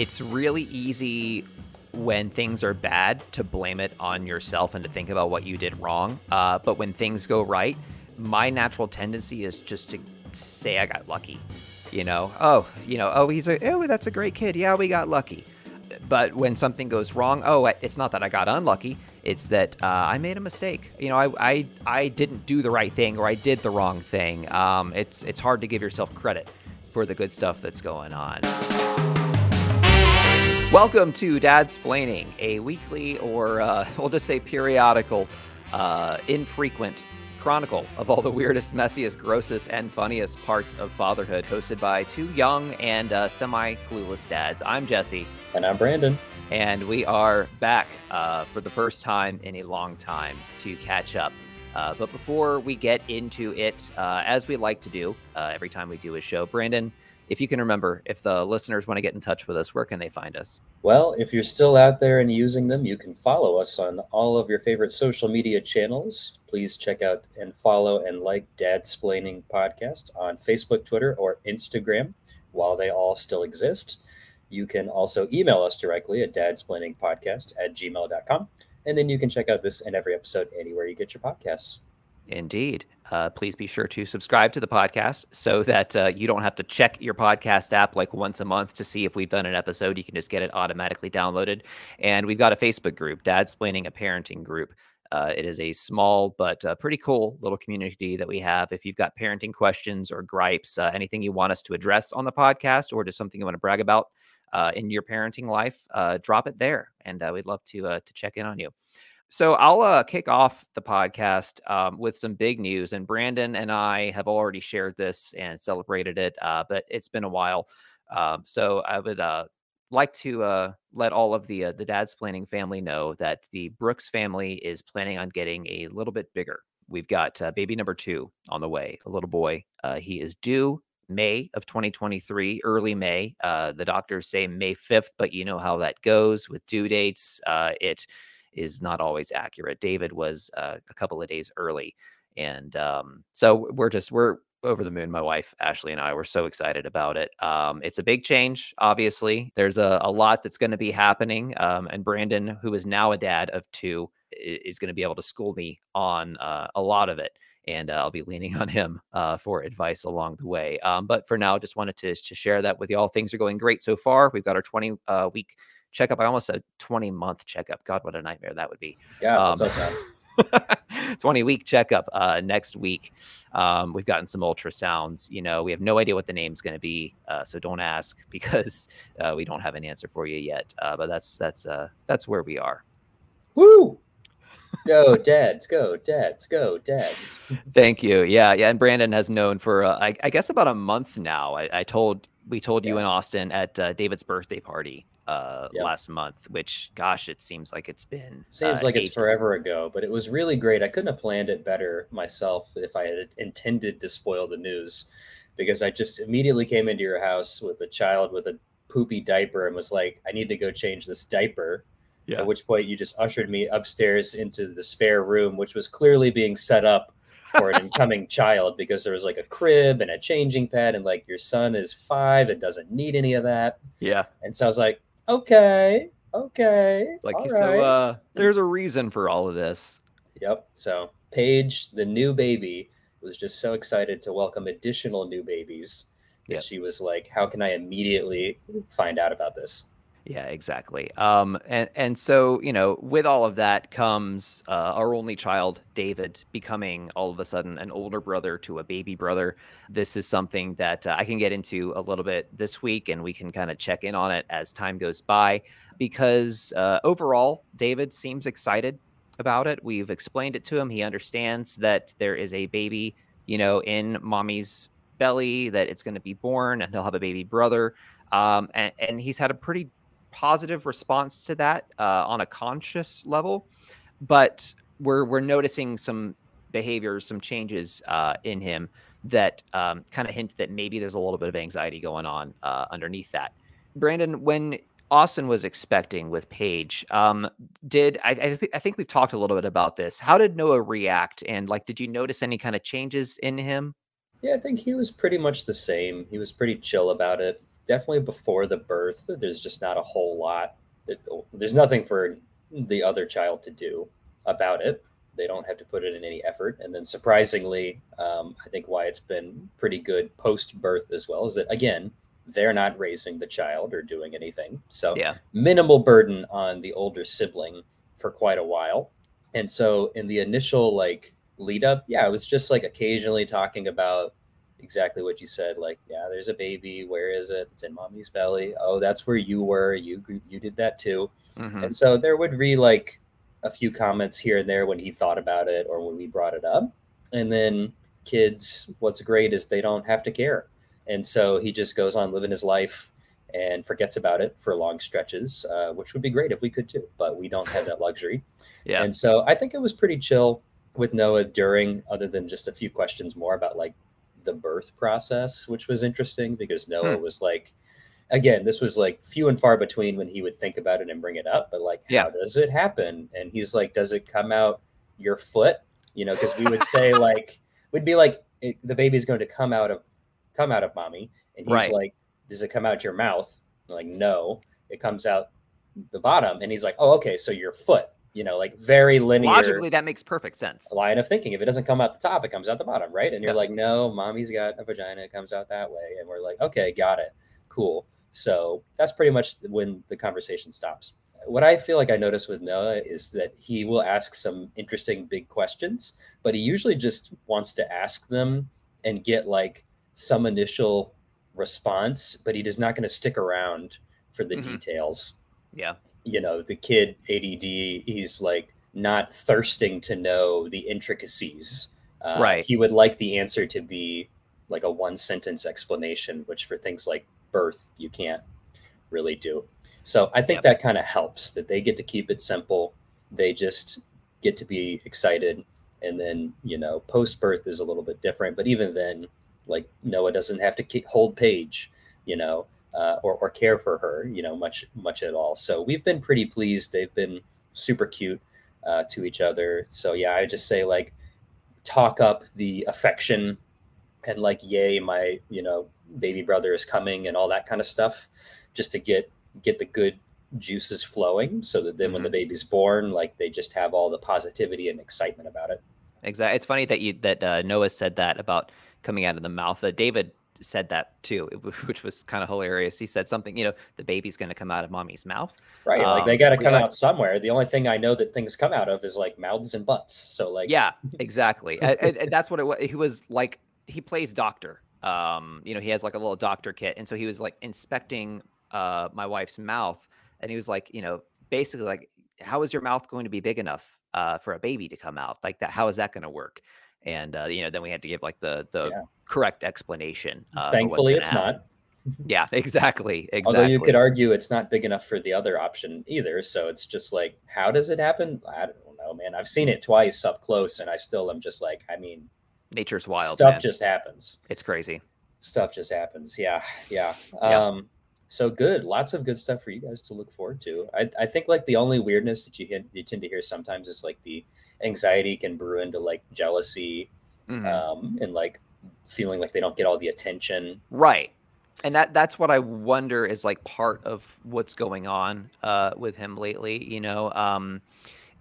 it's really easy when things are bad to blame it on yourself and to think about what you did wrong. Uh, but when things go right, my natural tendency is just to say I got lucky. You know, oh, you know, oh, he's a, oh, that's a great kid. Yeah, we got lucky. But when something goes wrong, oh, it's not that I got unlucky. It's that uh, I made a mistake. You know, I, I, I didn't do the right thing or I did the wrong thing. Um, it's, it's hard to give yourself credit for the good stuff that's going on. Welcome to Dadsplaining, a weekly or uh, we'll just say periodical, uh, infrequent chronicle of all the weirdest, messiest, grossest, and funniest parts of fatherhood, hosted by two young and uh, semi clueless dads. I'm Jesse. And I'm Brandon. And we are back uh, for the first time in a long time to catch up. Uh, but before we get into it, uh, as we like to do every time we do a show, Brandon, if you can remember, if the listeners want to get in touch with us, where can they find us? Well, if you're still out there and using them, you can follow us on all of your favorite social media channels. Please check out and follow and like Dadsplaining Podcast on Facebook, Twitter, or Instagram while they all still exist. You can also email us directly at dadsplainingpodcast at gmail.com. And then you can check out this and every episode anywhere you get your podcasts. Indeed. Uh, please be sure to subscribe to the podcast so that uh, you don't have to check your podcast app like once a month to see if we've done an episode. You can just get it automatically downloaded. And we've got a Facebook group, Dadsplaining a Parenting Group. Uh, it is a small but uh, pretty cool little community that we have. If you've got parenting questions or gripes, uh, anything you want us to address on the podcast, or just something you want to brag about uh, in your parenting life, drop it there, and we'd love to to check in on you. So I'll uh, kick off the podcast um, with some big news, and Brandon and I have already shared this and celebrated it, uh, but it's been a while. Um, so I would uh, like to uh, let all of the uh, the Dadsplaining family know that the Brooks family is planning on getting a little bit bigger. We've got uh, baby number two on the way, a little boy. he is due May of 2023, early May. the doctors say May 5th, but you know how that goes with due dates. it is not always accurate. David was uh, a couple of days early, and um, so we're just we're over the moon. My wife Ashley and I were so excited about it. Um, it's a big change, obviously. There's a, a lot that's going to be happening, um, and Brandon, who is now a dad of two, is going to be able to school me on uh, a lot of it and uh, I'll be leaning on him uh, for advice along the way. Um, but for now, just wanted to, to share that with you all. Things are going great so far. We've got our 20 uh, week checkup. I almost said 20 month checkup. God, what a nightmare that would be. Yeah, um, okay. 20 week checkup uh, next week. Um, we've gotten some ultrasounds. You know, we have no idea what the name's going to be, uh, so don't ask because uh, we don't have an answer for you yet. Uh, but that's that's uh, that's where we are. Woo! Go dads, go dads, go dads. Thank you. Yeah, yeah. And Brandon has known for uh, I, I, guess about a month now. I, I told we told you in Austin at David's birthday party uh, yep. last month, which gosh, it seems like it's been seems uh, like ages. it's forever ago, but it was really great. I couldn't have planned it better myself if I had intended to spoil the news, because I just immediately came into your house with a child with a poopy diaper and was like, I need to go change this diaper. Yeah. At which point you just ushered me upstairs into the spare room, which was clearly being set up for an incoming child because there was like a crib and a changing pad and like your son is five and doesn't need any of that. Yeah. And so I was like, okay, okay. Like so, right. uh, there's a reason for all of this. Yep. So Paige, the new baby, was just so excited to welcome additional new babies. Yep. She was like, "How can I immediately find out about this?" Yeah, exactly. Um, and and so you know, with all of that comes uh, our only child, David, becoming all of a sudden an older brother to a baby brother. This is something that uh, I can get into a little bit this week, and we can kind of check in on it as time goes by. Because uh, overall, David seems excited about it. We've explained it to him. He understands that there is a baby, you know, in mommy's belly, that it's going to be born, and he'll have a baby brother. Um, and, and he's had a pretty positive response to that uh, on a conscious level, but we're we're noticing some behaviors, some changes uh, in him that um, kind of hint that maybe there's a little bit of anxiety going on uh, underneath that. Brandon, when Austin was expecting with Paige, um, did I, I, th- I think we've talked a little bit about this. How did Noah react, and like, did you notice any kind of changes in him? Yeah, I think he was pretty much the same. He was pretty chill about it. Definitely before the birth, there's just not a whole lot. There's nothing for the other child to do about it. They don't have to put it in any effort. And then surprisingly, um, I think why it's been pretty good post birth as well is that, again, they're not raising the child or doing anything. So, yeah. minimal burden on the older sibling for quite a while. And so, in the initial like lead up, yeah, it was just like occasionally talking about exactly what you said like yeah there's a baby where is it it's in mommy's belly oh that's where you were you you did that too mm-hmm. and so there would be like a few comments here and there when he thought about it or when we brought it up and then kids what's great is they don't have to care and so he just goes on living his life and forgets about it for long stretches, uh, which would be great if we could too, but we don't have that luxury. yeah. And so I think it was pretty chill with Noah during, other than just a few questions more about like the birth process, which was interesting because Noah hmm. was like, again, this was like few and far between when he would think about it and bring it up, but like, yeah. how does it happen? And he's like, does it come out your foot? You know, because we would say like, we'd be like, it, the baby's going to come out of come out of mommy. And he's right. like, Does it come out your mouth? I'm like, no, it comes out the bottom. And he's like, Oh, okay, so your foot, you know, like very linear. Logically, that makes perfect sense. Line of thinking. If it doesn't come out the top, it comes out the bottom, right? And you're yeah. like, No, mommy's got a vagina, it comes out that way. And we're like, Okay, got it. Cool. So that's pretty much when the conversation stops. What I feel like I notice with Noah is that he will ask some interesting big questions, but he usually just wants to ask them and get like some initial response, but he is not going to stick around for the mm-hmm. details. Yeah. You know, the kid ADD, he's like not thirsting to know the intricacies. Uh, right. He would like the answer to be like a one sentence explanation, which for things like birth, you can't really do. So I think yep. that kind of helps that they get to keep it simple. They just get to be excited. And then, you know, post birth is a little bit different. But even then, like Noah doesn't have to keep, hold Paige, you know, uh, or, or care for her, you know, much much at all. So we've been pretty pleased. They've been super cute uh, to each other. So yeah, I just say like talk up the affection and like yay my you know baby brother is coming and all that kind of stuff just to get get the good juices flowing so that then mm-hmm. when the mm-hmm. baby's born like they just have all the positivity and excitement about it exactly it's funny that you that uh, noah said that about coming out of the mouth. Uh, David said that too, which was kind of hilarious. He said something, you know, the baby's going to come out of mommy's mouth. Right. Um, like they got to come out somewhere. The only thing I know that things come out of is like mouths and butts. So like, yeah, exactly. and, and, that's what it was. He was like, he plays doctor. Um, you know, he has like a little doctor kit. And so he was like inspecting uh, my wife's mouth. And he was like, you know, basically like, how is your mouth going to be big enough uh, for a baby to come out like that? How is that going to work? And uh, you know then we had to give like the the yeah. correct explanation. Uh, Thankfully, it's happen. not. yeah, exactly. Exactly. Although you could argue it's not big enough for the other option either. So it's just like, how does it happen? I don't know, man. I've seen it twice up close, and I still am just like, I mean, nature's wild. Stuff man. just happens. It's crazy. Stuff just happens. Yeah, yeah. yeah. Um, so good. Lots of good stuff for you guys to look forward to. I, I think like the only weirdness that you, hit, you tend to hear sometimes is like the anxiety can brew into like jealousy mm-hmm. um, and like feeling like they don't get all the attention. Right. And that that's what I wonder is like part of what's going on uh, with him lately. You know, um,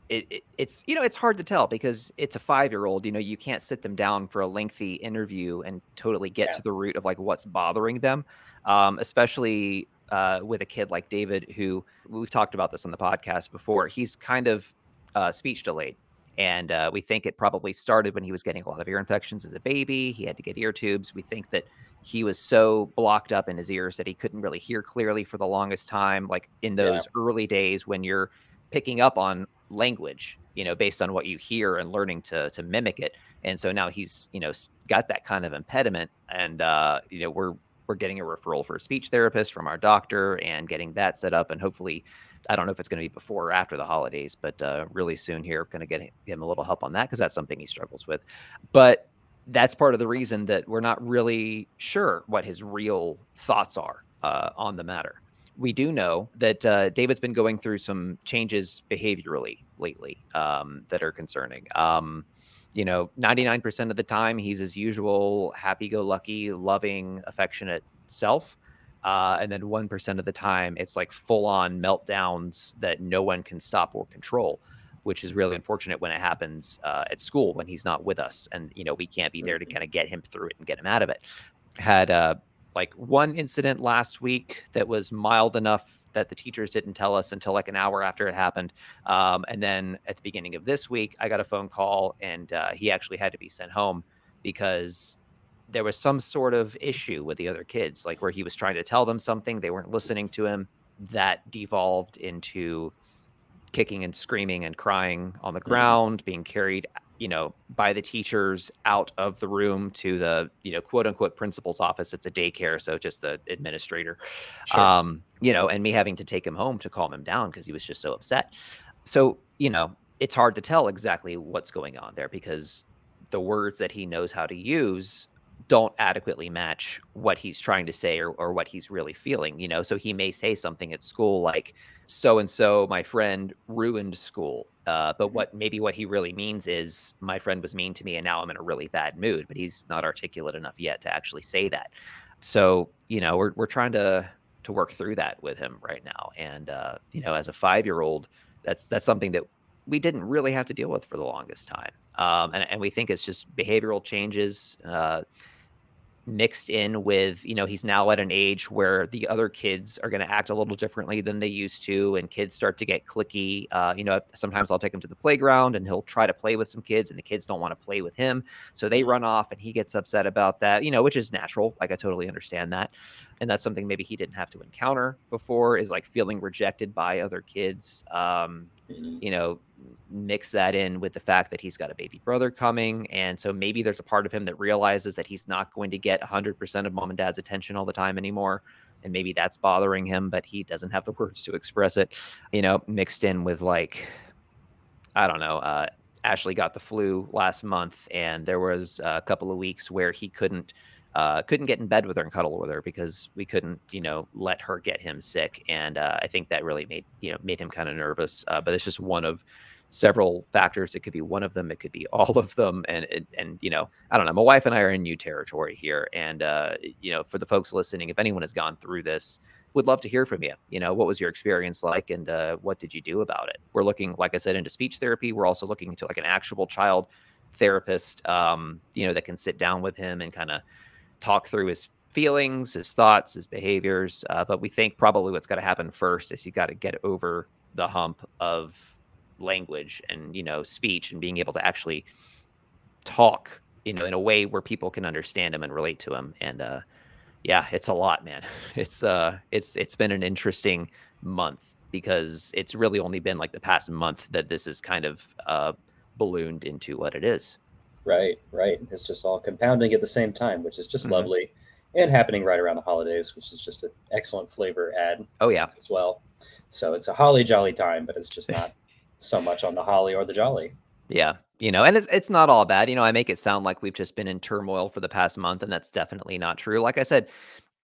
it, it, it's you know it's hard to tell because it's a five year old. You know, you can't sit them down for a lengthy interview and totally get yeah. to the root of like what's bothering them um, especially uh, with a kid like David, who we've talked about this on the podcast before. He's kind of uh, speech delayed. And uh, we think it probably started when he was getting a lot of ear infections as a baby. He had to get ear tubes. We think that he was so blocked up in his ears that he couldn't really hear clearly for the longest time. Like in those yeah. early days when you're picking up on language, you know, based on what you hear and learning to to mimic it. And so now he's, you know, got that kind of impediment. And uh, you know, we're we're getting a referral for a speech therapist from our doctor and getting that set up. And hopefully, I don't know if it's going to be before or after the holidays, but uh, really soon here, going to get him a little help on that because that's something he struggles with. But that's part of the reason that we're not really sure what his real thoughts are uh, on the matter. We do know that uh, David's been going through some changes behaviorally lately um, that are concerning. Um, you know, 99% of the time, he's his usual happy go lucky, loving, affectionate self. Uh, and then 1% of the time, it's like full on meltdowns that no one can stop or control, which is really unfortunate when it happens uh, at school when he's not with us. And, you know, we can't be there to mm-hmm. kind of get him through it and get him out of it. Had uh, like one incident last week that was mild enough that the teachers didn't tell us until like an hour after it happened. Um, and then at the beginning of this week, I got a phone call and uh, he actually had to be sent home because there was some sort of issue with the other kids, like where he was trying to tell them something, they weren't listening to him. That devolved into kicking and screaming and crying on the mm-hmm. ground, being carried, you know, by the teachers out of the room to the, you know, quote unquote principal's office. It's a daycare, so just the administrator. Sure. Um, you know, and me having to take him home to calm him down because he was just so upset. So, you know, it's hard to tell exactly what's going on there because the words that he knows how to use don't adequately match what he's trying to say or, or what he's really feeling you know? So he may say something at school like so and so my friend ruined school uh, but mm-hmm. what maybe what he really means is my friend was mean to me and now i'm in a really bad mood but he's not articulate enough yet to actually say that. So you know we're, we're trying to to work through that with him right now. And uh, you know as a five year old that's that's something that we didn't really have to deal with for the longest time. Um, and, and we think it's just behavioral changes uh, mixed in with you know he's now at an age where the other kids are going to act a little differently than they used to and kids start to get clicky. Uh, you know sometimes i'll take him to the playground and he'll try to play with some kids and the kids don't want to play with him. So they run off and he gets upset about that you know which is natural. Like i totally understand that. And that's something maybe he didn't have to encounter before is like feeling rejected by other kids. Um. You know mix that in with the fact that he's got a baby brother coming and so maybe there's a part of him that realizes that he's not going to get 100% of mom and dad's attention all the time anymore and maybe that's bothering him but he doesn't have the words to express it you know mixed in with like i don't know uh, ashley got the flu last month and there was a couple of weeks where he couldn't uh, couldn't get in bed with her and cuddle with her because we couldn't, you know, let her get him sick. And uh, I think that really made, you know, made him kind of nervous. Uh, but it's just one of several factors. It could be one of them. It could be all of them. And, and, and you know, I don't know. My wife and I are in new territory here. And, uh, you know, for the folks listening, if anyone has gone through this, would love to hear from you. You know, what was your experience like and uh, what did you do about it? We're looking, like I said, into speech therapy. We're also looking into like an actual child therapist, um, you know, that can sit down with him and kind of talk through his feelings, his thoughts, his behaviors. Uh, but we think probably what's got to happen first is you got to get over the hump of language and you know speech and being able to actually talk you know in a way where people can understand him and relate to him and uh yeah it's a lot man it's uh it's it's been an interesting month because it's really only been like the past month that this is kind of uh ballooned into what it is Right, right. It's just all compounding at the same time, which is just mm-hmm. lovely, and happening right around the holidays, which is just an excellent flavor add. Oh yeah, as well. So it's a holly jolly time, but it's just not so much on the holly or the jolly. Yeah, you know, and it's it's not all bad. You know, I make it sound like we've just been in turmoil for the past month, and that's definitely not true. Like I said,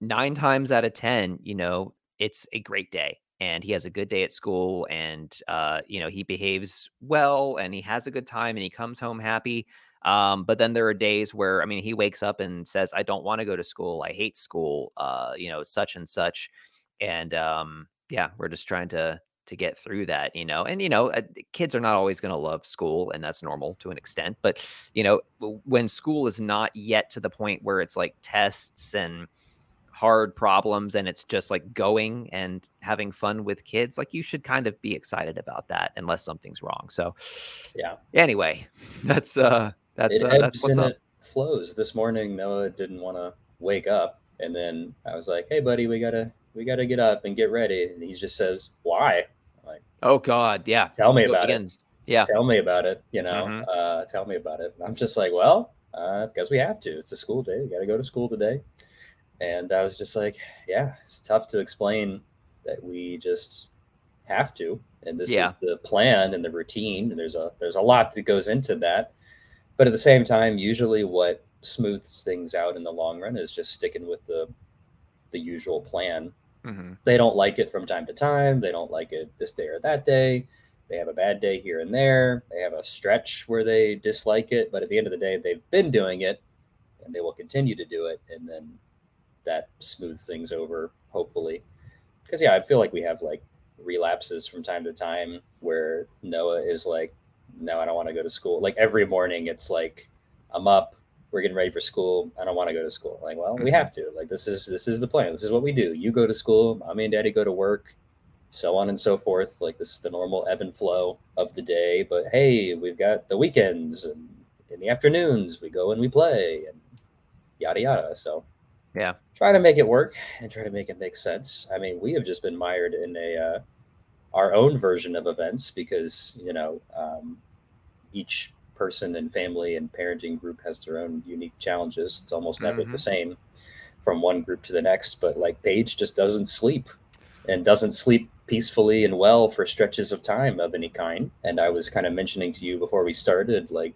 nine times out of ten, you know, it's a great day and he has a good day at school and uh, you know he behaves well and he has a good time and he comes home happy um, but then there are days where, I mean, he wakes up and says, I don't want to go to school. I hate school, uh, you know, such and such. And um, yeah, we're just trying to to get through that, you know. And you know, uh, kids are not always going to love school, and that's normal to an extent. But you know, when school is not yet to the point where it's like tests and hard problems and it's just like going and having fun with kids like you should kind of be excited about that unless something's wrong so yeah anyway that's uh that's it uh, ebbs and it flows. This morning, Noah didn't want to wake up, and then I was like, "Hey, buddy, we gotta we gotta get up and get ready." And he just says, "Why?" I'm like, "Oh God, yeah." Tell me about it. Yeah, tell me about it. You know, mm-hmm. uh, tell me about it. And I'm just like, well, uh, because we have to. It's a school day. We got to go to school today. And I was just like, yeah, it's tough to explain that we just have to, and this yeah. is the plan and the routine. And there's a there's a lot that goes into that but at the same time, usually what smooths things out in the long run is just sticking with the the usual plan. Mm-hmm. They don't like it from time to time. They don't like it this day or that day. They have a bad day here and there. They have a stretch where they dislike it, but at the end of the day, they've been doing it and they will continue to do it. And then that smooths things over, hopefully. Because yeah, I feel like we have like relapses from time to time where Noah is like, no, I don't want to go to school. Like every morning, it's like, I'm up, we're getting ready for school. I don't want to go to school. Like, well, we have to. Like, this is this is the plan. This is what we do. You go to school, mommy and daddy go to work, so on and so forth. Like this is the normal ebb and flow of the day. But hey, we've got the weekends and in the afternoons we go and we play and yada yada. So yeah, try to make it work and try to make it make sense. I mean, we have just been mired in a uh, our own version of events because you know um, each person and family and parenting group has their own unique challenges. It's almost never mm-hmm. the same from one group to the next. But like Paige just doesn't sleep and doesn't sleep peacefully and well for stretches of time of any kind. And I was kind of mentioning to you before we started, like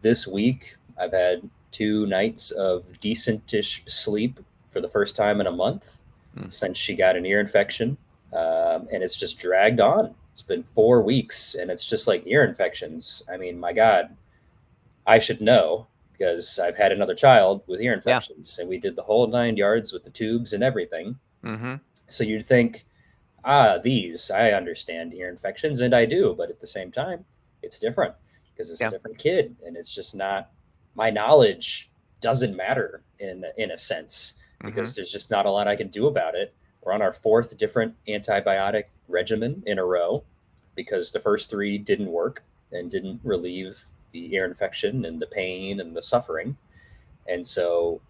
this week, I've had two nights of decentish sleep for the first time in a month mm. since she got an ear infection. Um, and it's just dragged on. It's been four weeks and it's just like ear infections. I mean, my God, I should know because I've had another child with ear infections yeah. and we did the whole nine yards with the tubes and everything. Mm-hmm. So you'd think, ah, these, I understand ear infections and I do, but at the same time, it's different because it's yeah. a different kid and it's just not my knowledge doesn't matter in in a sense because mm-hmm. there's just not a lot I can do about it. We're on our fourth different antibiotic regimen in a row because the first three didn't work and didn't relieve the ear infection and the pain and the suffering. And so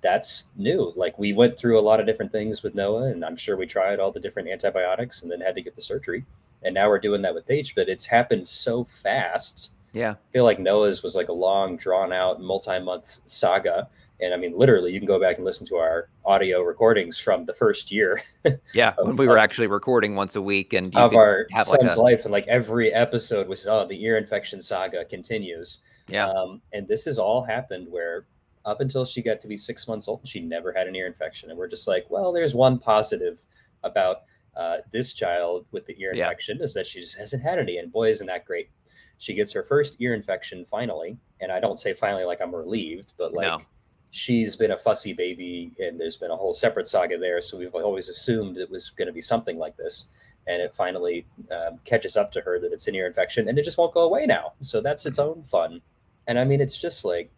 that's new. Like we went through a lot of different things with Noah, and I'm sure we tried all the different antibiotics and then had to get the surgery. And now we're doing that with Paige, but it's happened so fast yeah. I feel like Noah's was like a long, drawn out, multi month saga. And I mean, literally, you can go back and listen to our audio recordings from the first year. yeah, of, when we were actually recording once a week and of our son's like a... life, and like every episode was, oh, the ear infection saga continues. Yeah, um, and this has all happened where up until she got to be six months old, she never had an ear infection, and we're just like, well, there's one positive about uh, this child with the ear infection yeah. is that she just hasn't had any, and boy, isn't that great she gets her first ear infection finally and i don't say finally like i'm relieved but like no. She's been a fussy baby and there's been a whole separate saga there. So we've always assumed it was going to be something like this. And it finally um, catches up to her that it's an ear infection and it just won't go away now. So that's its own fun. And i mean it's just like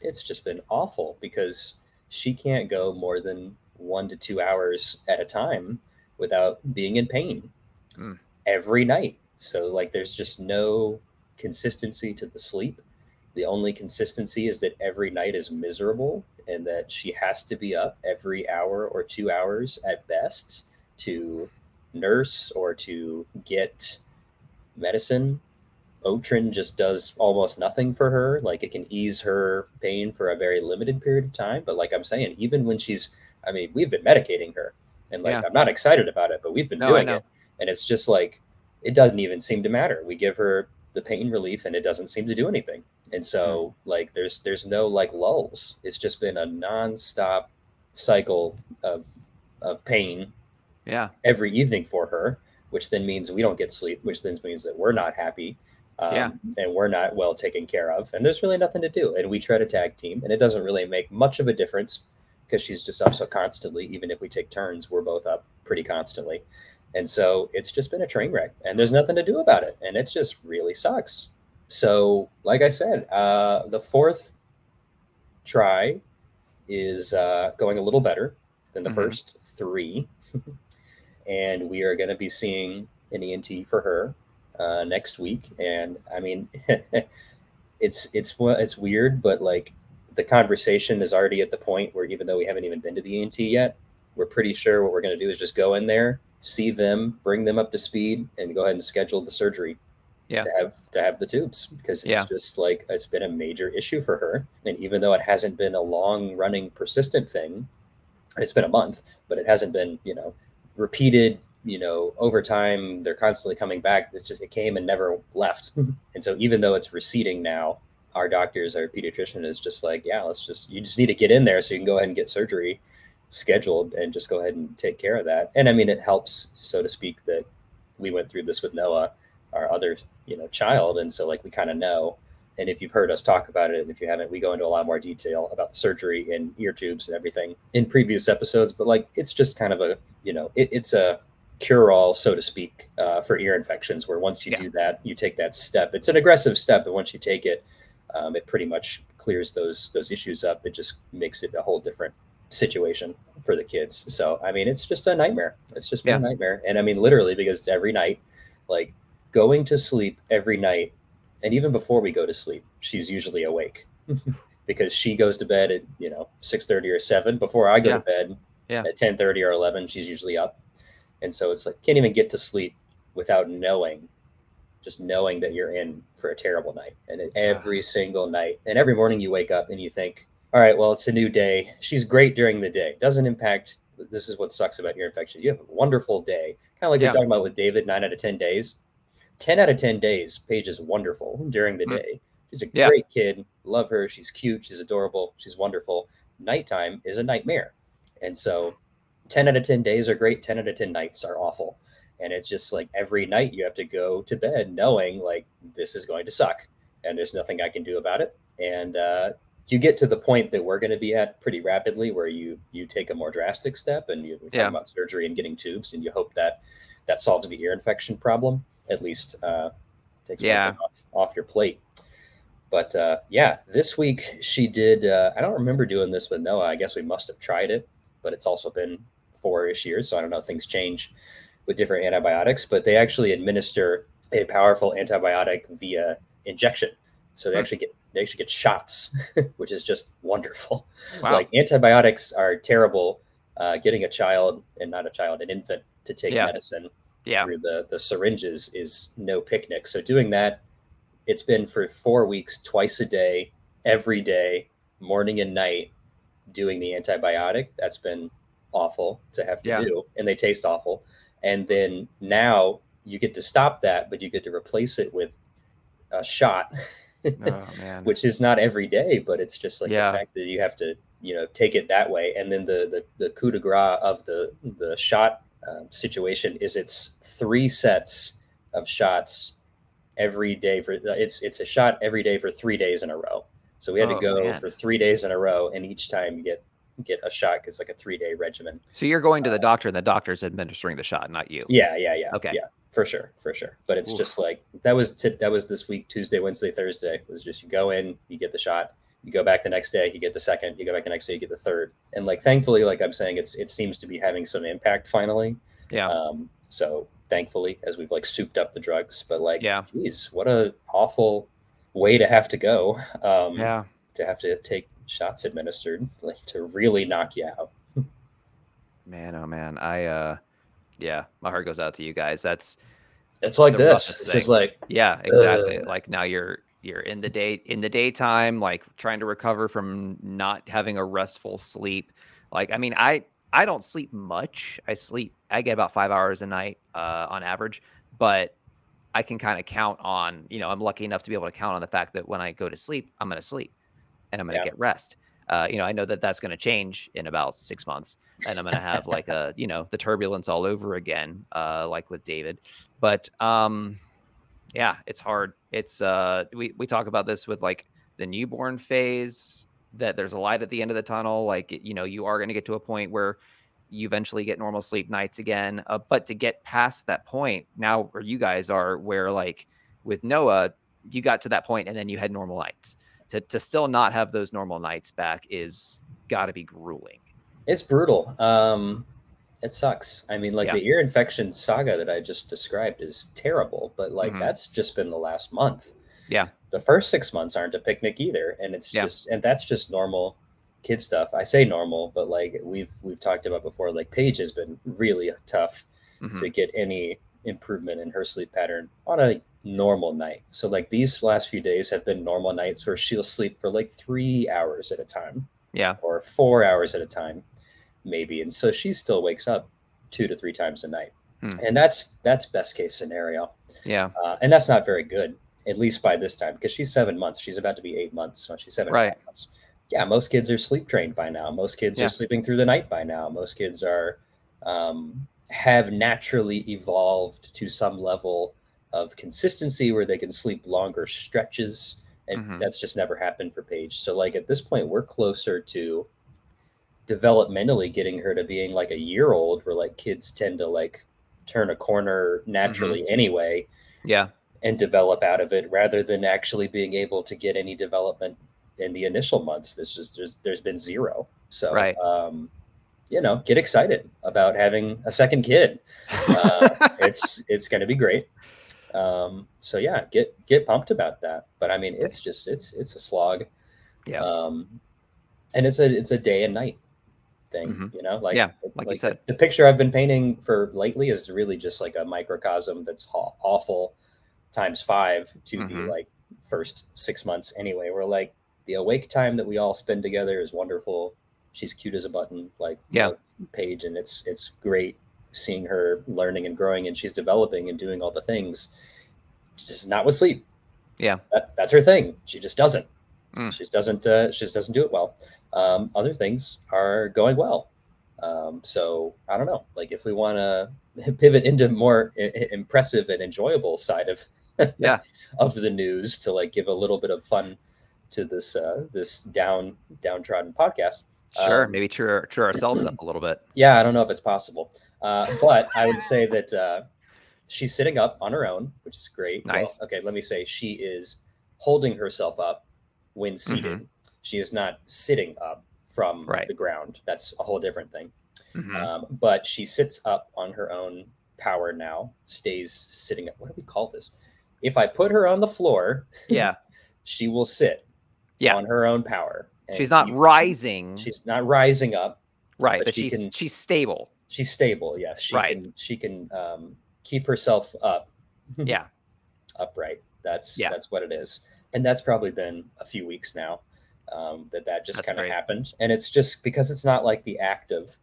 it's just been awful because she can't go more than one to two hours at a time without being in pain mm. every night. So like there's just no consistency to the sleep. The only consistency is that every night is miserable and that she has to be up every hour or 2 hours at best to nurse or to get medicine. Motrin just does almost nothing for her. Like it can ease her pain for a very limited period of time. But like I'm saying, even when she's, I mean, we've been medicating her, and like yeah. I'm not excited about it, but we've been no, doing it, and it's just like it doesn't even seem to matter. We give her the pain relief and it doesn't seem to do anything. And so mm. like there's there's no like lulls. It's just been a nonstop cycle of of pain yeah every evening for her, which then means we don't get sleep, which then means that we're not happy. Um, yeah. and we're not well taken care of and there's really nothing to do and we try to tag team and it doesn't really make much of a difference because she's just up so constantly even if we take turns we're both up pretty constantly and so it's just been a train wreck and there's nothing to do about it. And it just really sucks. So, like I said, uh, the fourth try is uh, going a little better than the mm-hmm. first three. and we are going to be seeing an ENT for her uh, next week. And I mean, it's it's it's weird, but like the conversation is already at the point where even though we haven't even been to the ENT yet, we're pretty sure what we're going to do is just go in there see them, bring them up to speed, and go ahead and schedule the surgery. Yeah. To have to have the tubes because it's yeah. just like it's been a major issue for her. And even though it hasn't been a long running persistent thing, it's been a month, but it hasn't been, you know, repeated, you know, over time, they're constantly coming back. It's just it came and never left. and so even though it's receding now, our doctors, our pediatrician is just like, yeah, let's just you just need to get in there so you can go ahead and get surgery scheduled and just go ahead and take care of that. And I mean, it helps, so to speak, that we went through this with Noah, our other, you know, child. And so like, we kind of know and if you've heard us talk about it, and if you haven't, we go into a lot more detail about the surgery and ear tubes and everything in previous episodes. But like, it's just kind of a, you know, it, it's a cure all, so to speak, uh, for ear infections, where once you Yeah. do that, you take that step. It's an aggressive step, but once you take it, um, it pretty much clears those those issues up. It just makes it a whole different situation for the kids. So I mean, it's just a nightmare. It's just been Yeah. a nightmare, and I mean literally because every night, like going to sleep every night, and even before we go to sleep, she's usually awake because she goes to bed at you know six thirty or seven. Before I go Yeah. to bed Yeah. at ten thirty or eleven, she's usually up, and so it's like can't even get to sleep without knowing just knowing that you're in for a terrible night and every single night and every morning you wake up and you think all right well it's a new day. She's great during the day. Doesn't impact this is what sucks about ear infection. You have a wonderful day. Kind of like Yeah. we're talking about with david 9 out of 10 days. 10 out of 10 days paige is wonderful during the Mm. day. She's a Yeah. great kid. Love her. She's cute. She's adorable. She's wonderful. Nighttime is a nightmare. And so 10 out of 10 days are great. 10 out of 10 nights are awful. And it's just like every night you have to go to bed knowing like this is going to suck and there's nothing i can do about it. And uh, you get to the point that we're going to be at pretty rapidly where you you take a more drastic step and you, we're talking Yeah. about surgery and getting tubes and you hope that that solves the ear infection problem at least uh, takes Yeah. off, off your plate but uh, yeah this week she did uh, i don't remember doing this with noah i guess we must have tried it but it's also been four-ish years so i don't know if things change with different antibiotics, but they actually administer a powerful antibiotic via injection. So they Hmm. actually get they actually get shots, which is just wonderful. Wow. Like antibiotics are terrible. Uh, getting a child and not a child, an infant, to take Yeah. medicine yeah. through the the syringes is no picnic. So doing that, it's been for four weeks, twice a day, every day, morning and night, doing the antibiotic. That's been awful to have to Yeah. do, and they taste awful. And then now you get to stop that, but you get to replace it with a shot, Oh man. which is not every day, but it's just like Yeah. the fact that you have to, you know, take it that way. And then the the, the coup de grace of the the shot um, situation is it's three sets of shots every day for it's it's a shot every day for three days in a row. So we had Oh, to go man. for three days in a row, and each time you get get a shot because like a three day regimen. so you're going to the doctor and the doctor's administering the shot, not you. Yeah, yeah, yeah. Okay. Yeah, for sure, for sure. But it's Oof. just like that was t- that was this week, Tuesday, Wednesday, Thursday. It was just you go in, you get the shot, you go back the next day, you get the second, you go back the next day, you get the third. And like thankfully, like I'm saying, it's it seems to be having some impact finally. Yeah. Um, so thankfully, as we've like souped up the drugs, but like, Yeah. geez, what a awful way to have to go. Um, yeah. to have to take shots administered, like to really knock you out. Man, oh man. I uh yeah, my heart goes out to you guys. That's It's like this. It's just like yeah, exactly. Ugh. Like now you're you're in the day in the daytime, like trying to recover from not having a restful sleep. Like I mean, I I don't sleep much. I sleep I get about five hours a night uh on average, but I can kind of count on, you know, I'm lucky enough to be able to count on the fact that when I go to sleep, I'm going to sleep and I'm going to Yeah. get rest. Uh, you know, I know that that's going to change in about six months, and I'm going to have like a, you know, the turbulence all over again, uh, like with David. But um, yeah, it's hard. It's uh, we we talk about this with like the newborn phase that there's a light at the end of the tunnel. Like you know, you are going to get to a point where you eventually get normal sleep nights again. Uh, but to get past that point, now where you guys are, where like with Noah, you got to that point and then you had normal nights. To to still not have those normal nights back is got to be grueling. It's brutal. Um, it sucks. I mean, like Yeah. the ear infection saga that I just described is terrible, but like Mhm. that's just been the last month. Yeah. The first six months aren't a picnic either, and it's Yeah. just and that's just normal kid stuff. I say normal, but like we've we've talked about before, like Paige has been really tough Mhm. to get any improvement in her sleep pattern on a normal night. So like these last few days have been normal nights where she'll sleep for like three hours at a time Yeah. or four hours at a time, maybe. And so she still wakes up two to three times a night. Hmm. And that's that's best case scenario. Yeah. Uh, and that's not very good, at least by this time, because she's seven months. She's about to be eight months. She's seven Right. months. Yeah, most kids are sleep trained by now. Most kids Yeah. are sleeping through the night by now. Most kids are um, have naturally evolved to some level of consistency where they can sleep longer stretches and Mhm. that's just never happened for Paige. So like at this point, we're closer to developmentally getting her to being like a year old, where like kids tend to like turn a corner naturally anyway Yeah. and develop out of it, rather than actually being able to get any development in the initial months. This just there's there's been zero. So Right. um, you know, get excited about having a second kid. Uh, it's it's going to be great. Um, so yeah, get get pumped about that. But I mean, it's just it's it's a slog. Yeah. Um, and it's a it's a day and night thing, Mhm. you know. Like Yeah, like you said. the, the picture I've been painting for lately is really just like a microcosm that's awful times five to the Mhm. like first six months anyway. We're like the awake time that we all spend together is wonderful. She's cute as a button, like Yeah. Paige, and it's it's great seeing her learning and growing, and she's developing and doing all the things. Just not with sleep. Yeah. that, that's her thing. She just doesn't. Mm. She just doesn't. Uh, she just doesn't do it well. Um, other things are going well. Um, so I don't know. Like if we want to pivot into more I- impressive and enjoyable side of Yeah. of the news to like give a little bit of fun to this uh, this down downtrodden podcast. Sure. Um, Maybe cheer cheer ourselves up a little bit. yeah, I don't know if it's possible, uh, but I would say that uh, she's sitting up on her own, which is great. Well, Nice. okay, let me say she is holding herself up when seated. She is not sitting up from Mm-hmm. Right. the ground. That's a whole different thing. Mhm. Um, but she sits up on her own power now. Stays sitting up. What do we call this? If I put her on the floor, yeah. she will sit Yeah. on her own power. She's not you- rising. She's not rising up. right, but but, she she's can- she's stable. she's stable yes she Right. can she can um, keep herself up Yeah. upright that's Yeah. that's what it is and that's probably been a few weeks now um, that that just kind of happened and it's just because it's not like the act of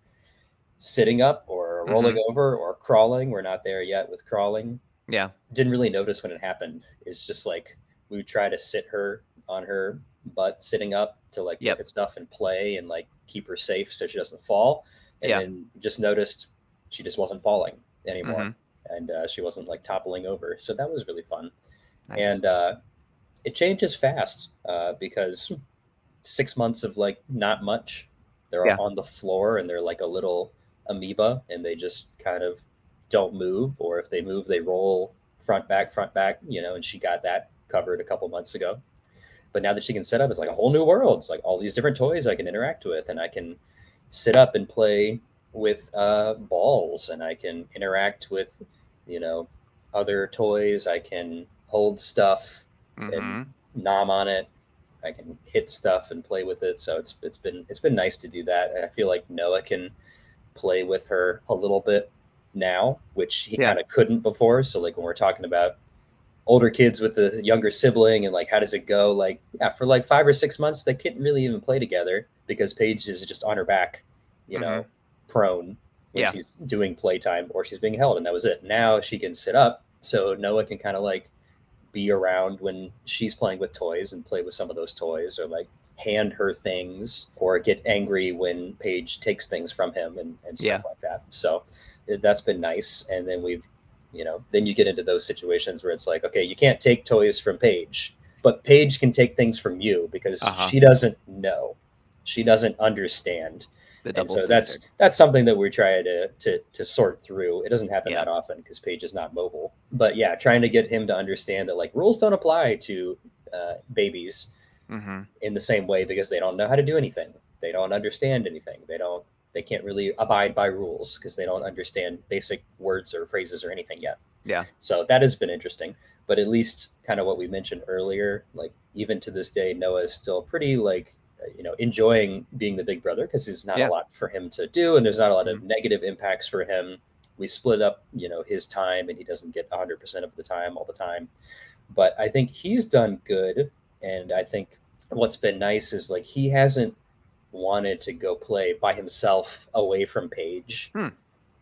sitting up or rolling Mm-hmm. over or crawling we're not there yet with crawling Yeah. didn't really notice when it happened it's just like we would try to sit her on her butt sitting up to like Yep. look at stuff and play and like keep her safe so she doesn't fall and Yeah. then just noticed she just wasn't falling anymore Mhm. and uh, she wasn't like toppling over so that was really fun Nice. and uh, it changes fast uh, because six months of like not much they're Yeah. on the floor and they're like a little amoeba and they just kind of don't move or if they move they roll front back front back you know and she got that covered a couple months ago but now that she can sit up it's like a whole new world it's like all these different toys i can interact with and i can sit up and play with uh, balls and i can interact with you know other toys i can hold stuff Mhm. nom on it. I can hit stuff and play with it. So it's it's been it's been nice to do that. I feel like Noah can play with her a little bit now, which he Yeah. kind of couldn't before. So like when we're talking about older kids with the younger sibling and like how does it go? Like yeah, for like five or six months they couldn't really even play together because Paige is just on her back, you know, mm-hmm. prone when Yeah. she's doing playtime or she's being held, and that was it. Now she can sit up, so Noah can kind of like be around when she's playing with toys and play with some of those toys or like hand her things or get angry when Paige takes things from him and, and stuff Yeah. like that. So that's been nice. And then we've, you know, then you get into those situations where it's like, okay, you can't take toys from Paige, but Paige can take things from you because Uh-huh. she doesn't know. She doesn't understand The and so that's standard. that's something that we're trying to to to sort through. It doesn't happen Yeah. that often because Paige is not mobile. But yeah, trying to get him to understand that like rules don't apply to uh, babies Mhm. in the same way because they don't know how to do anything. They don't understand anything. They don't. They can't really abide by rules because they don't understand basic words or phrases or anything yet. Yeah. So that has been interesting. But at least kind of what we mentioned earlier, like even to this day, Noah is still pretty like uh, you know enjoying being the big brother because there's not Yeah. Mm-hmm. a lot for him to do and there's not a lot of negative impacts for him. We split up, you know, his time and he doesn't get 100% of the time all the time. But I think he's done good and I think what's been nice is like he hasn't wanted to go play by himself away from Paige Hmm.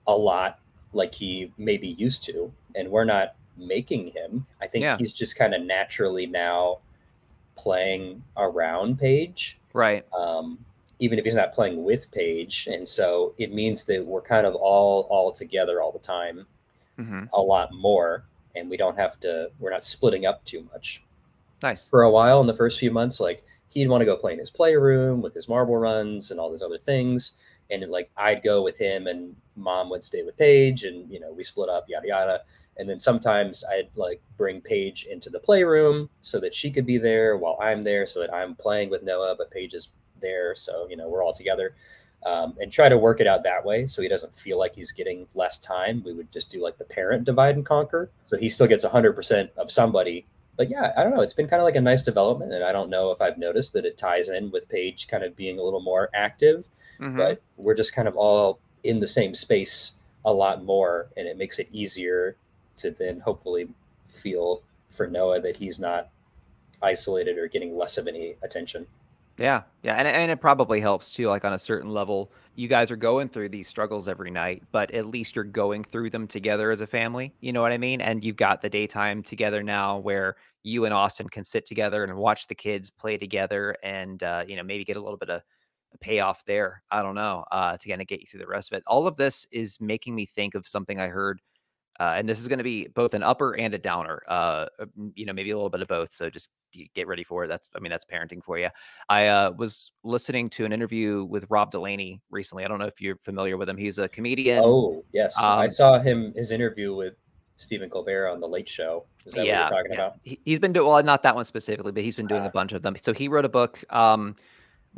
a lot like he maybe used to. And we're not making him. I think Yeah. he's just kind of naturally now playing around Paige, Right. um, even if he's not playing with Paige. And so it means that we're kind of all all together all the time hmm a lot more and we don't have to we're not splitting up too much Nice. For a while in the first few months, like he'd want to go play in his playroom with his marble runs and all these other things. And like I'd go with him and mom would stay with Paige and you know, we split up, yada yada. And then sometimes I'd like bring Paige into the playroom so that she could be there while I'm there, so that I'm playing with Noah, but Paige is there. So, you know, we're all together. Um, and try to work it out that way so he doesn't feel like he's getting less time. We would just do like the parent divide and conquer. So he still gets 100% of somebody. But yeah, I don't know. It's been kind of like a nice development. And I don't know if I've noticed that it ties in with Paige kind of being a little more active, mm-hmm. but we're just kind of all in the same space a lot more. And it makes it easier to then hopefully feel for Noah that he's not isolated or getting less of any attention. Yeah, yeah, and and it probably helps too. Like on a certain level, you guys are going through these struggles every night, but at least you're going through them together as a family. You know what I mean? And you've got the daytime together now, where you and Austin can sit together and watch the kids play together, and uh, you know maybe get a little bit of payoff there. I don't know uh, to kind of get you through the rest of it. All of this is making me think of something I heard uh, and this is going to be both an upper and a downer. Uh, uh you know, maybe a little bit of both. So just get ready for it. That's, I mean, that's parenting for you. I uh, was listening to an interview with Rob Delaney recently. I don't know if you're familiar with him. He's a comedian. Oh yes, um, I saw him his interview with Stephen Colbert on the Late Show. Is that yeah, what you're talking yeah. about? He, has been doing well, not that one specifically, but he's been doing a bunch of them. So he wrote a book. Um,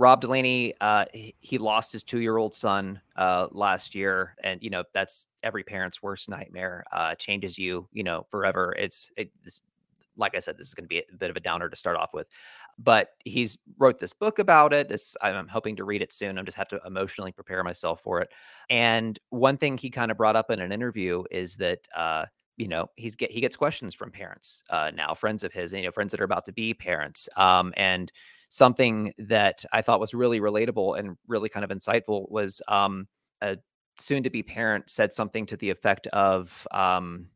Rob Delaney, uh, he, lost his two-year-old son uh, last year, and you know that's every parent's worst nightmare. Uh, changes you, you know, forever. It's, it, it's like I said, this is going to be a bit of a downer to start off with, but he's wrote this book about it. It's, I'm hoping to read it soon. I just have to emotionally prepare myself for it. And one thing he kind of brought up in an interview is that uh, you know he's get he gets questions from parents uh, now, friends of his, you know, friends that are about to be parents, um, and something that I thought was really relatable and really kind of insightful was um, a soon to be parent said something to the effect of, um,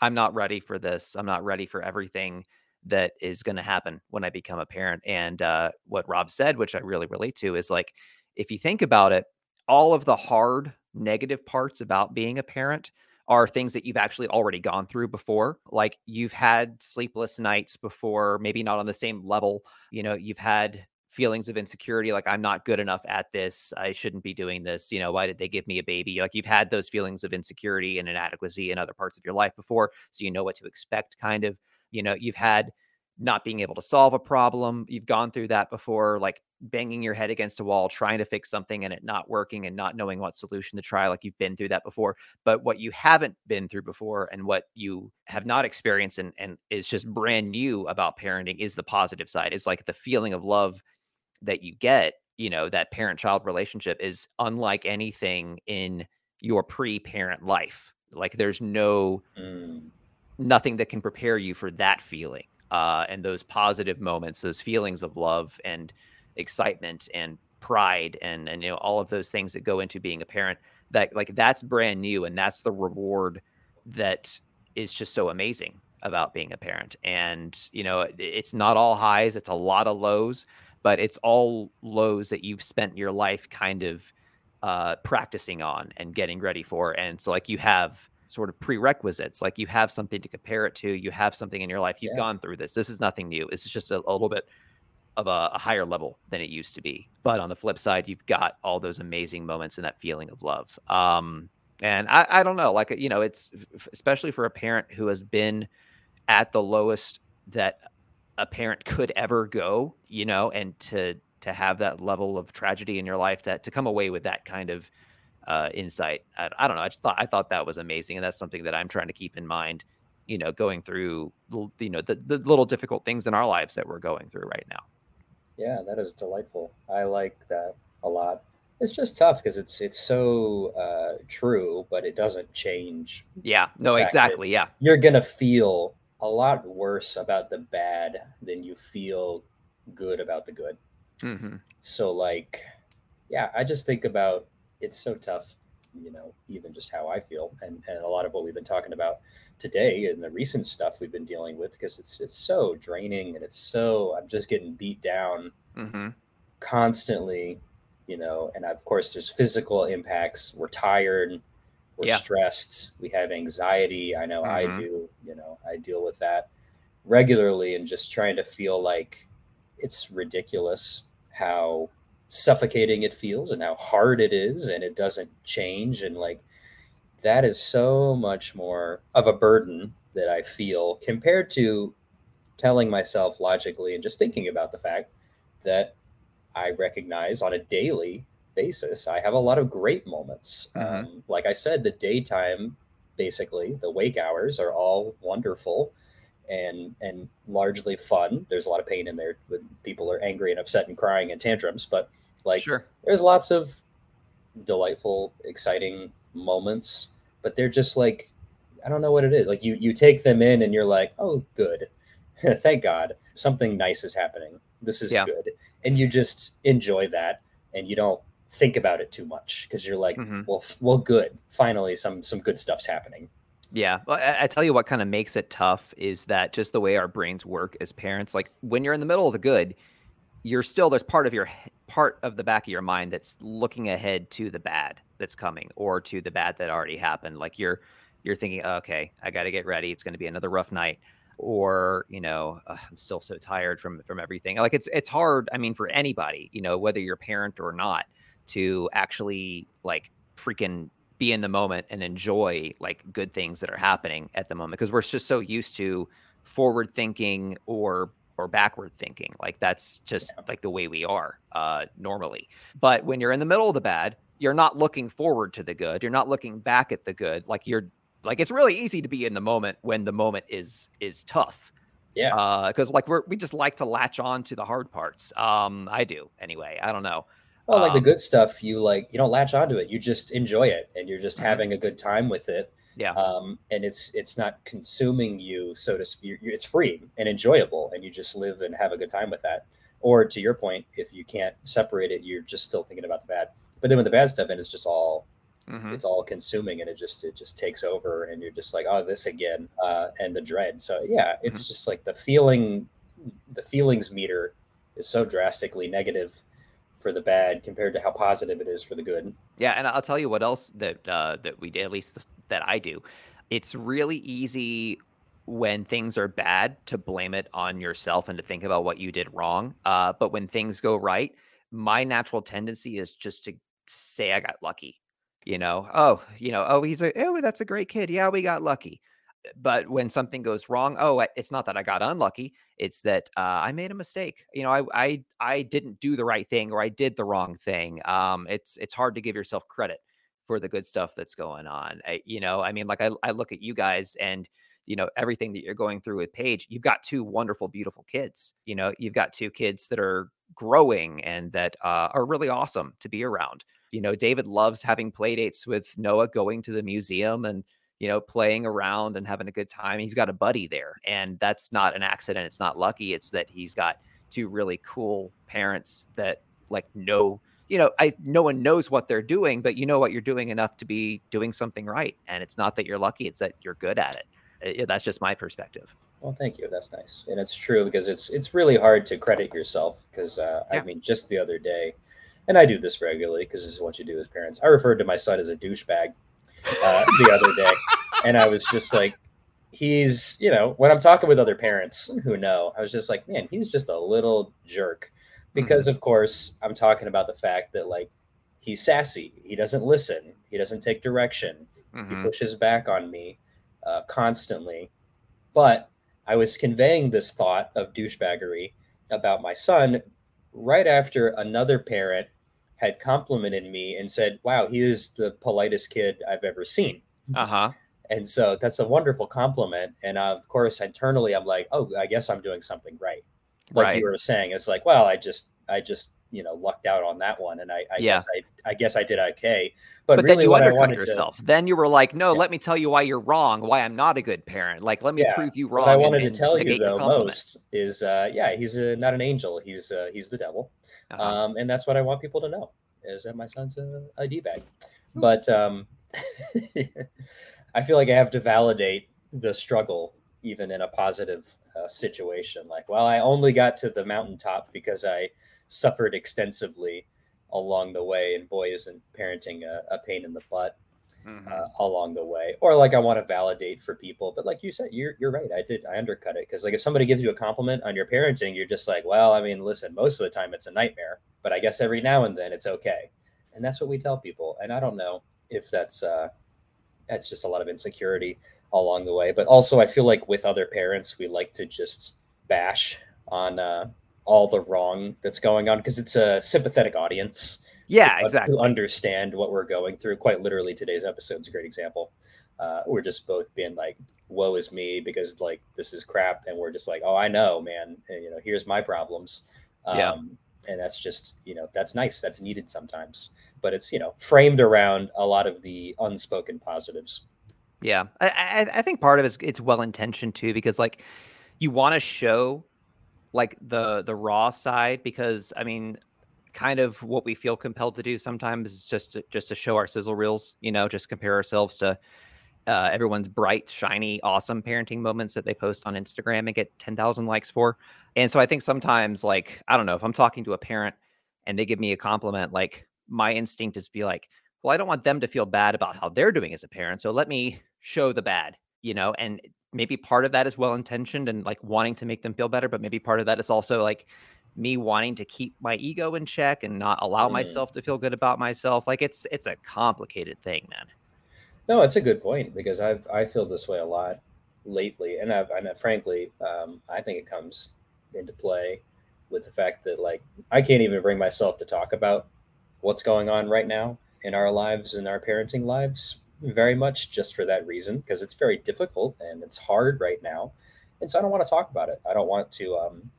I'm not ready for this. I'm not ready for everything that is going to happen when I become a parent. And uh, what Rob said, which I really relate to, is like, if you think about it, all of the hard negative parts about being a parent are things that you've actually already gone through before. Like you've had sleepless nights before, maybe not on the same level. You know, you've had feelings of insecurity like i'm not good enough at this i shouldn't be doing this you know why did they give me a baby like you've had those feelings of insecurity and inadequacy in other parts of your life before so you know what to expect kind of you know you've had not being able to solve a problem. You've gone through that before, like banging your head against a wall, trying to fix something and it not working and not knowing what solution to try. Like you've been through that before. But what you haven't been through before and what you have not experienced and, and is just brand new about parenting is the positive side. It's like the feeling of love that you get, you know, that parent child relationship is unlike anything in your pre parent life. Like there's no, mm. nothing that can prepare you for that feeling uh, and those positive moments, those feelings of love and excitement and pride and and you know all of those things that go into being a parent that like that's brand new and that's the reward that is just so amazing about being a parent and you know it's not all highs it's a lot of lows but it's all lows that you've spent your life kind of uh, practicing on and getting ready for and so like you have sort of prerequisites. Like you have something to compare it to. You have something in your life. You've yeah. gone through this. This is nothing new. It's just a, a little bit of a, a, higher level than it used to be. But on the flip side, you've got all those amazing moments and that feeling of love. Um, and I, I don't know, like you know, it's especially for a parent who has been at the lowest that a parent could ever go, you know, and to to have that level of tragedy in your life, that to come away with that kind of uh, insight. I, I, don't know. I just thought I thought that was amazing, and that's something that I'm trying to keep in mind. You know, going through you know the the little difficult things in our lives that we're going through right now. Yeah, that is delightful. I like that a lot. It's just tough because it's it's so uh, true, but it doesn't change. Yeah. No. Exactly. Yeah. You're gonna feel a lot worse about the bad than you feel good about the good. Mm-hmm. So like, yeah, I just think about it's so tough you know even just how i feel and, and a lot of what we've been talking about today and the recent stuff we've been dealing with because it's it's so draining and it's so i'm just getting beat down mm-hmm. constantly you know and of course there's physical impacts we're tired we're yeah. stressed we have anxiety i know mm-hmm. i do you know i deal with that regularly and just trying to feel like it's ridiculous how suffocating it feels and how hard it is and it doesn't change and like that is so much more of a burden that I feel compared to telling myself logically and just thinking about the fact that I recognize on a daily basis I have a lot of great moments. Mm-hmm. Um, like I said, the daytime, basically, the wake hours are all wonderful and and largely fun. There's a lot of pain in there when people are angry and upset and crying and tantrums, but like sure. there's lots of delightful, exciting moments, but they're just like I don't know what it is. Like you you take them in and you're like, "Oh, good. Thank God. Something nice is happening. This is yeah. good." And you just enjoy that and you don't think about it too much because you're like, mm-hmm. "Well, f- well good. Finally some some good stuff's happening." Yeah. Well, I, I, tell you what kind of makes it tough is that just the way our brains work as parents, like when you're in the middle of the good, you're still there's part of your part of the back of your mind that's looking ahead to the bad that's coming or to the bad that already happened. Like you're you're thinking, okay, I got to get ready. It's going to be another rough night, or you know, uh, I'm still so tired from from everything. Like it's it's hard. I mean, for anybody, you know, whether you're a parent or not, to actually like freaking be in the moment and enjoy like good things that are happening at the moment because we're just so used to forward thinking or or backward thinking like that's just yeah. like the way we are uh normally but when you're in the middle of the bad you're not looking forward to the good you're not looking back at the good like you're like it's really easy to be in the moment when the moment is is tough yeah because uh, like we're we just like to latch on to the hard parts um i do anyway i don't know well, like um, the good stuff, you like you don't latch onto it. You just enjoy it, and you're just mm-hmm. having a good time with it. Yeah. Um, and it's it's not consuming you, so to speak. It's free and enjoyable, and you just live and have a good time with that. Or to your point, if you can't separate it, you're just still thinking about the bad. But then when the bad stuff in, it's just all mm-hmm. it's all consuming, and it just it just takes over, and you're just like, oh, this again, uh, and the dread. So yeah, it's mm-hmm. just like the feeling, the feelings meter is so drastically negative for the bad compared to how positive it is for the good. Yeah, and I'll tell you what else that uh, that we at least that I do. It's really easy when things are bad to blame it on yourself and to think about what you did wrong. Uh, but when things go right, my natural tendency is just to say I got lucky. You know, oh, you know, oh, he's a, oh, that's a great kid. Yeah, we got lucky but when something goes wrong, oh, it's not that I got unlucky. It's that uh, I made a mistake. You know, I, I I didn't do the right thing or I did the wrong thing. Um, it's it's hard to give yourself credit for the good stuff that's going on. I, you know, I mean, like I, I look at you guys and you know everything that you're going through with Paige. You've got two wonderful, beautiful kids. You know, you've got two kids that are growing and that uh, are really awesome to be around. You know, David loves having play dates with Noah, going to the museum and you know, playing around and having a good time. He's got a buddy there, and that's not an accident. It's not lucky. It's that he's got two really cool parents that like know, you know, I no one knows what they're doing, but you know what you're doing enough to be doing something right. And it's not that you're lucky; it's that you're good at it. it that's just my perspective. Well, thank you. That's nice, and it's true because it's it's really hard to credit yourself. Because uh, yeah. I mean, just the other day, and I do this regularly because this is what you do as parents. I referred to my son as a douchebag uh, the other day, and I was just like, he's you know when I'm talking with other parents who know, I was just like, man, he's just a little jerk, because mm-hmm. of course I'm talking about the fact that like he's sassy, he doesn't listen, he doesn't take direction, mm-hmm. he pushes back on me uh, constantly, but I was conveying this thought of douchebaggery about my son right after another parent had complimented me and said, "Wow, he is the politest kid I've ever seen." Uh huh. And so that's a wonderful compliment. And uh, of course, internally, I'm like, "Oh, I guess I'm doing something right." Like right. you were saying, it's like, well, I just, I just, you know, lucked out on that one, and I, I yeah. guess I, I guess I did okay. But, but really, then you what I yourself. To, then you were like, "No, yeah. let me tell you why you're wrong. Why I'm not a good parent. Like, let me yeah. prove you wrong." What I wanted and, to tell you though most is, uh, yeah, he's a, not an angel. He's uh, he's the devil. Uh-huh. Um, and that's what I want people to know is that my son's a, a d bag. Hmm. But um, I feel like I have to validate the struggle even in a positive uh, situation. Like, well, I only got to the mountaintop because I suffered extensively along the way, and boy, isn't parenting a, a pain in the butt. mm-hmm. uh, along the way, or like I want to validate for people. But like you said, you're you're right. I did I undercut it because like if somebody gives you a compliment on your parenting, you're just like, well, I mean, listen, most of the time it's a nightmare, but I guess every now and then it's okay, and that's what we tell people. And I don't know if that's uh, that's just a lot of insecurity along the way, but also I feel like with other parents, we like to just bash on uh, all the wrong that's going on because it's a sympathetic audience yeah, exactly. To understand what we're going through. Quite literally, today's episode is a great example. Uh, we're just both being like, "Woe is me," because like this is crap, and we're just like, "Oh, I know, man. And, you know, here's my problems." Um, yeah. And that's just you know that's nice. That's needed sometimes, but it's you know framed around a lot of the unspoken positives. Yeah, I, I, I think part of it's it's well intentioned too, because like you want to show like the the raw side because I mean kind of what we feel compelled to do sometimes is just to, just to show our sizzle reels, you know, just compare ourselves to uh, everyone's bright, shiny, awesome parenting moments that they post on Instagram and get 10,000 likes for. And so I think sometimes, like, I don't know, if I'm talking to a parent and they give me a compliment, like, my instinct is to be like, well, I don't want them to feel bad about how they're doing as a parent. So let me show the bad, you know, and maybe part of that is well intentioned and like wanting to make them feel better, but maybe part of that is also like me wanting to keep my ego in check and not allow mm. myself to feel good about myself. Like it's it's a complicated thing, man. No, it's a good point because I've I feel this way a lot lately, and I've and frankly, um, I think it comes into play with the fact that like I can't even bring myself to talk about what's going on right now in our lives and our parenting lives very much just for that reason because it's very difficult and it's hard right now and so i don't want to talk about it i don't want to um,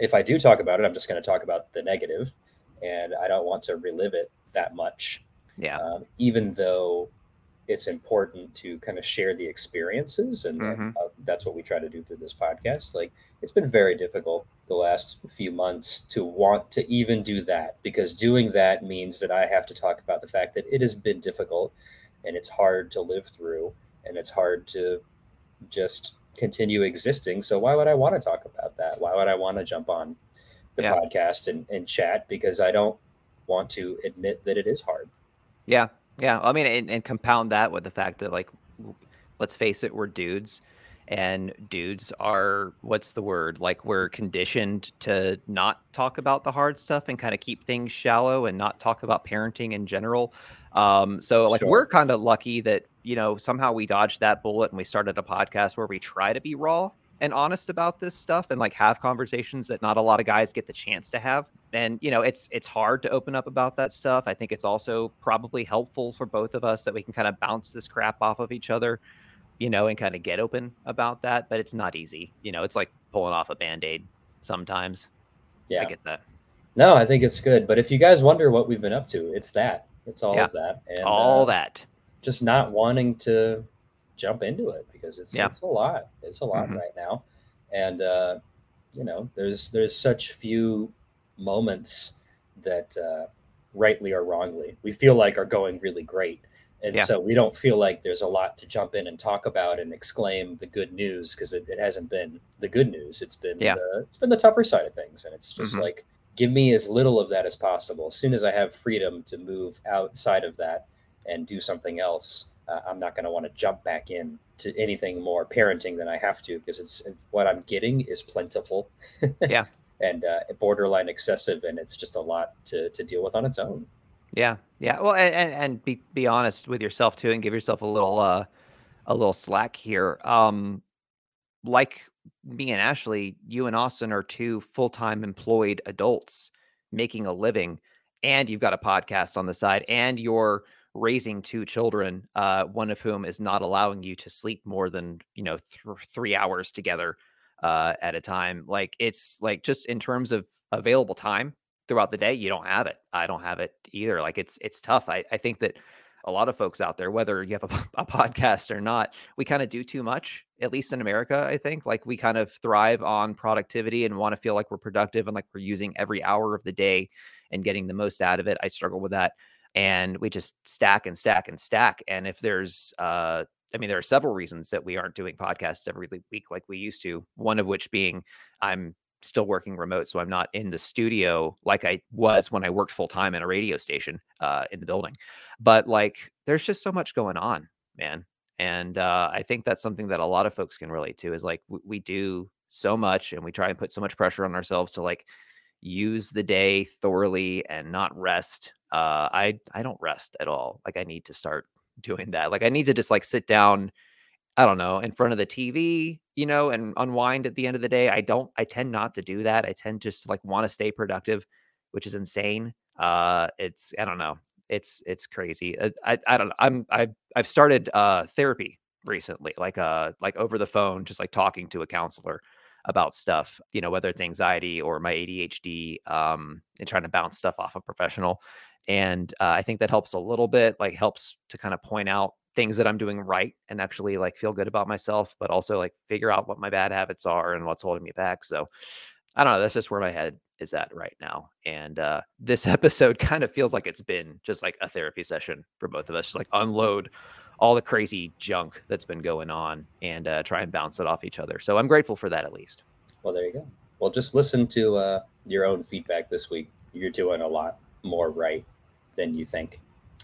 if I do talk about it, I'm just going to talk about the negative, and I don't want to relive it that much. Yeah. Um, even though it's important to kind of share the experiences, and mm-hmm. uh, that's what we try to do through this podcast. Like it's been very difficult the last few months to want to even do that because doing that means that I have to talk about the fact that it has been difficult and it's hard to live through and it's hard to just continue existing. So why would I want to talk about that? Why would I want to jump on the yeah. podcast and, and chat? Because I don't want to admit that it is hard. Yeah. Yeah. I mean, and, and compound that with the fact that, like, let's face it, we're dudes and dudes are what's the word like we're conditioned to not talk about the hard stuff and kind of keep things shallow and not talk about parenting in general um so like sure. we're kind of lucky that you know, somehow we dodged that bullet and we started a podcast where we try to be raw and honest about this stuff and like have conversations that not a lot of guys get the chance to have. And you know, it's it's hard to open up about that stuff. I think it's also probably helpful for both of us that we can kind of bounce this crap off of each other, you know, and kind of get open about that, but it's not easy. You know, it's like pulling off a band-aid sometimes. Yeah. I get that. No, I think it's good. But if you guys wonder what we've been up to, it's that. It's all yeah. of that. And, all uh, that just not wanting to jump into it because it's yeah. it's a lot. It's a lot mm-hmm. right now, and uh, you know, there's there's such few moments that uh, rightly or wrongly we feel like are going really great. And yeah. so we don't feel like there's a lot to jump in and talk about and exclaim the good news because it, it, hasn't been the good news. It's been yeah. the, it's been the tougher side of things, and it's just mm-hmm. like give me as little of that as possible. As soon as I have freedom to move outside of that, and do something else, uh, I'm not going to want to jump back in to anything more parenting than I have to because it's what I'm getting is plentiful. yeah. and uh, borderline excessive, and it's just a lot to, to deal with on its own. Yeah, yeah. Well, and, and be be honest with yourself too, and give yourself a little uh, a little slack here. Um, like me and Ashley, you and Austin are two full time employed adults making a living, and you've got a podcast on the side, and you're raising two children, uh, one of whom is not allowing you to sleep more than you know th- three hours together uh, at a time. Like it's like just in terms of available time throughout the day, you don't have it. I don't have it either. Like it's it's tough. I, I think that a lot of folks out there, whether you have a, a podcast or not, we kind of do too much, at least in America, I think. Like we kind of thrive on productivity and want to feel like we're productive and like we're using every hour of the day and getting the most out of it. I struggle with that and we just stack and stack and stack. And if there's, uh, I mean, there are several reasons that we aren't doing podcasts every week like we used to. One of which being I'm still working remote, so I'm not in the studio like I was when I worked full time in a radio station uh, in the building. But like, there's just so much going on, man. And uh, I think that's something that a lot of folks can relate to. Is like we, we do so much, and we try and put so much pressure on ourselves to like use the day thoroughly and not rest. Uh, I I don't rest at all. Like I need to start doing that. Like I need to just like sit down I don't know, in front of the TV, you know, and unwind at the end of the day. I don't I tend not to do that. I tend just like want to stay productive, which is insane. Uh it's I don't know. It's it's crazy. I uh, I, I don't know. I'm I I've started uh therapy recently, like uh like over the phone, just like talking to a counselor about stuff, you know, whether it's anxiety or my ADHD, um, and trying to bounce stuff off a professional. And uh, I think that helps a little bit, like helps to kind of point out things that I'm doing right and actually like feel good about myself, but also like figure out what my bad habits are and what's holding me back. So I don't know. That's just where my head is at right now. And uh, this episode kind of feels like it's been just like a therapy session for both of us, just like unload all the crazy junk that's been going on and uh, try and bounce it off each other. So I'm grateful for that at least. Well, there you go. Well, just listen to uh, your own feedback this week. You're doing a lot more right than you think.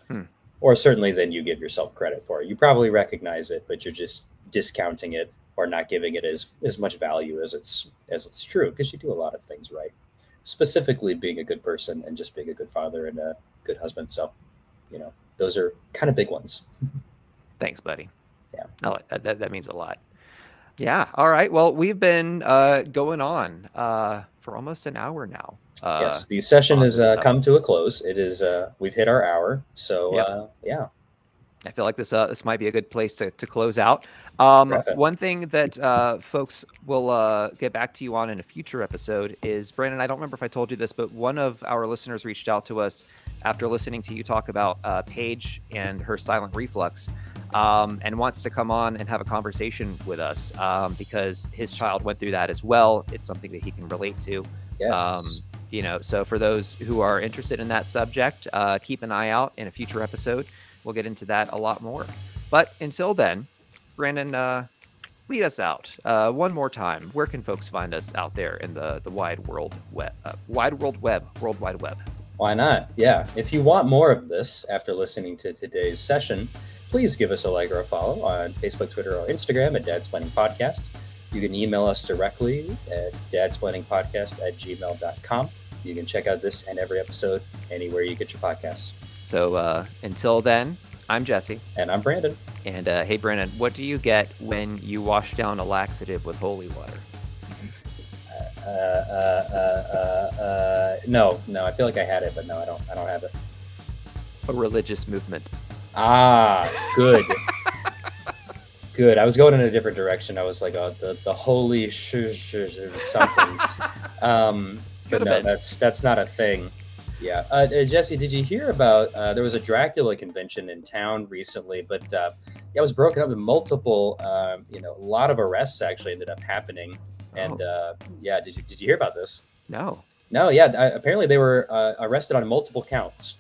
Hmm or certainly than you give yourself credit for. You probably recognize it, but you're just discounting it or not giving it as as much value as it's as it's true because you do a lot of things right. Specifically, being a good person and just being a good father and a good husband. So, you know, those are kind of big ones. Thanks, buddy. Yeah, no, that that means a lot. Yeah. All right. Well, we've been uh, going on uh, for almost an hour now. Uh, yes, the session has uh, come to a close. It is uh, we've hit our hour, so yep. uh, yeah. I feel like this uh, this might be a good place to, to close out. Um, one thing that uh, folks will uh, get back to you on in a future episode is Brandon. I don't remember if I told you this, but one of our listeners reached out to us after listening to you talk about uh, Paige and her silent reflux, um, and wants to come on and have a conversation with us um, because his child went through that as well. It's something that he can relate to. Yes. Um, you know, so for those who are interested in that subject, uh, keep an eye out in a future episode. We'll get into that a lot more. But until then, Brandon, uh, lead us out uh, one more time. Where can folks find us out there in the the wide world web, uh, wide world web, world wide web? Why not? Yeah. If you want more of this after listening to today's session, please give us a like or a follow on Facebook, Twitter, or Instagram at Dadsplaining Podcast. You can email us directly at dadsplainingpodcast at gmail.com. You can check out this and every episode anywhere you get your podcasts. So uh, until then, I'm Jesse. And I'm Brandon. And uh, hey, Brandon, what do you get when you wash down a laxative with holy water? Uh, uh, uh, uh, no, no. I feel like I had it, but no, I don't. I don't have it. A religious movement. Ah, good. good. I was going in a different direction. I was like, oh, the the holy sh- sh- sh- something. um, but no, been. that's that's not a thing. Yeah, uh, uh, Jesse, did you hear about? Uh, there was a Dracula convention in town recently, but uh, yeah, it was broken up in multiple. Um, you know, a lot of arrests actually ended up happening. And oh. Uh, yeah, did you did you hear about this? No. No, yeah. apparently, they were uh, arrested on multiple counts.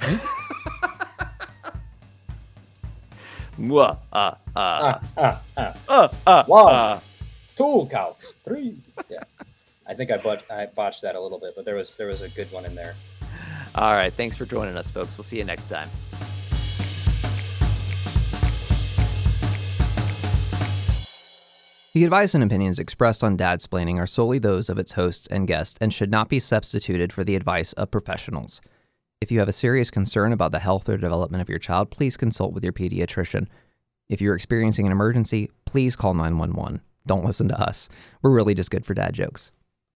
Mwah, uh, uh, uh, uh, uh, uh, One, uh. two counts, three. Yeah, I think I, bot- I botched that a little bit, but there was there was a good one in there. All right, thanks for joining us, folks. We'll see you next time. The advice and opinions expressed on Dad's Dadsplaining are solely those of its hosts and guests and should not be substituted for the advice of professionals. If you have a serious concern about the health or development of your child, please consult with your pediatrician. If you're experiencing an emergency, please call 911. Don't listen to us. We're really just good for dad jokes.